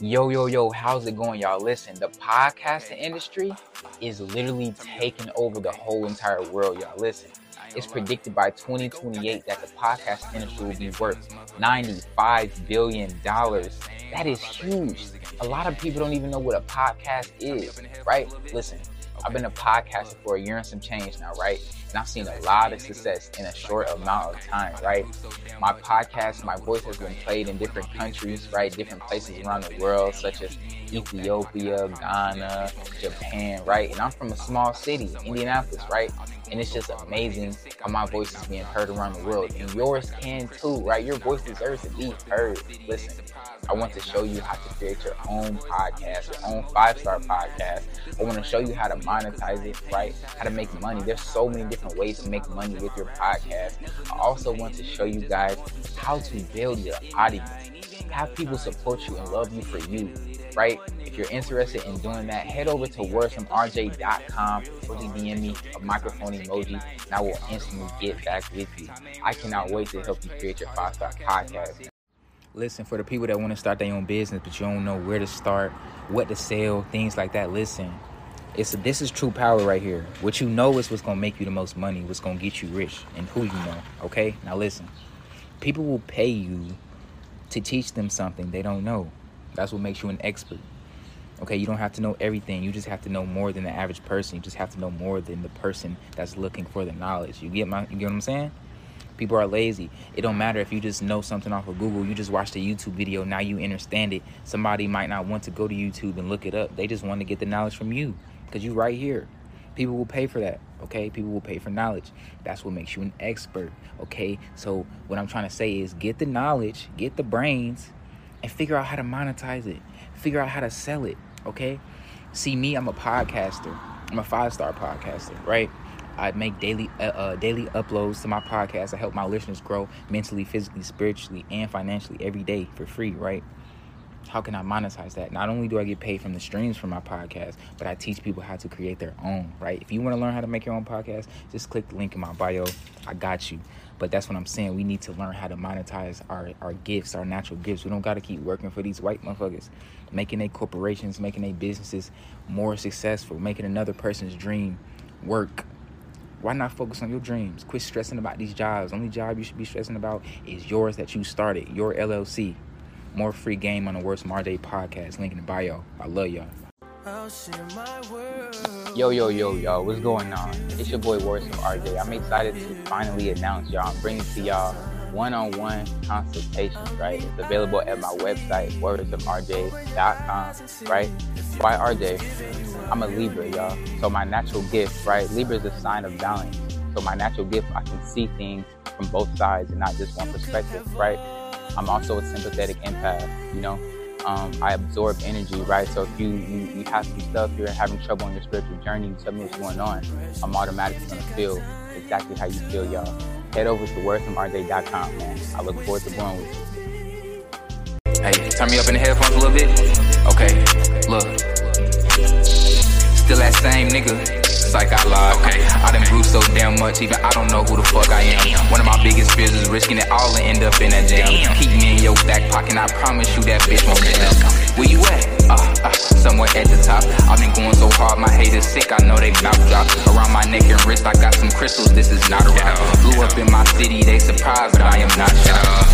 Yo, yo, yo, how's it going, y'all? Listen, the podcasting industry is literally taking over the whole entire world, y'all. Listen, it's predicted by 2028 that the podcast industry will be worth $95 billion. That is huge. A lot of people don't even know what a podcast is, right? Listen, I've been a podcaster for a year and some change now, right? And I've seen a lot of success in a short amount of time, right? My podcast, my voice has been played in different countries, right? Different places around the world, such as Ethiopia, Ghana, Japan, right? And I'm from a small city, Indianapolis, right? And it's just amazing how my voice is being heard around the world. And yours can too, right? Your voice deserves to be heard. Listen, I want to show you how to create your own podcast, your own five star podcast. I want to show you how to monetize it, right? How to make money. There's so many different ways to make money with your podcast. I also want to show you guys how to build your audience. Have people support you and love you for you, right? If you're interested in doing that, head over to wordsfromrj.com, really DM me a microphone emoji, and I will instantly get back with you. I cannot wait to help you create your five star podcast. Listen, for the people that want to start their own business, but you don't know where to start, what to sell, things like that, listen. It's this is true power right here. What you know is what's gonna make you the most money, what's gonna get you rich, and who you know. Okay, now listen. People will pay you to teach them something they don't know. That's what makes you an expert. Okay, you don't have to know everything. You just have to know more than the average person. You just have to know more than the person that's looking for the knowledge. You get my you get what I'm saying? People are lazy. It don't matter if you just know something off of Google. You just watch the YouTube video. Now you understand it. Somebody might not want to go to YouTube and look it up. They just want to get the knowledge from you because you right here. People will pay for that. Okay, people will pay for knowledge. That's what makes you an expert. Okay, so what I'm trying to say is get the knowledge, get the brains, and figure out how to monetize it. Figure out how to sell it. Okay. See me, I'm a podcaster. I'm a five star podcaster, right? I make daily uh, uh, daily uploads to my podcast. I help my listeners grow mentally, physically, spiritually, and financially every day for free, right? How can I monetize that? Not only do I get paid from the streams from my podcast, but I teach people how to create their own, right? If you want to learn how to make your own podcast, just click the link in my bio. I got you. But that's what I'm saying. We need to learn how to monetize our, our gifts, our natural gifts. We don't got to keep working for these white motherfuckers, making their corporations, making their businesses more successful, making another person's dream work why not focus on your dreams? Quit stressing about these jobs. Only job you should be stressing about is yours that you started, your LLC. More free game on the Words from RJ podcast. Link in the bio. I love y'all. Yo, yo, yo, yo, what's going on? It's your boy Words from RJ. I'm excited to finally announce y'all. I'm bringing to y'all one-on-one consultations, right? It's available at my website, wordsofrj.com, right? Why RJ? I'm a Libra, y'all. So my natural gift, right? Libra is a sign of balance. So my natural gift, I can see things from both sides and not just one perspective, right? I'm also a sympathetic empath, you know? Um, I absorb energy, right? So if you, you, you have some stuff, you're having trouble on your spiritual journey, what's going on, I'm automatically gonna feel exactly how you feel, y'all head over to wordsfromrj.com, man. I look forward to growing with you. Hey, turn me up in the headphones a little bit. Okay, look. Still that same nigga. Psych I lied. Okay, I done grew so damn much, even I don't know who the fuck I am. One of my biggest fears is risking it all and end up in that jam. Keep me in your back pocket, I promise you that bitch won't jam. Where you at? Uh, uh, somewhere at the top. I've been going so hard, my haters sick, I know they mouth drop. Around my neck and wrist, I got some crystals, this is not a rock. Blew up in my city, they surprised, but I am not shocked.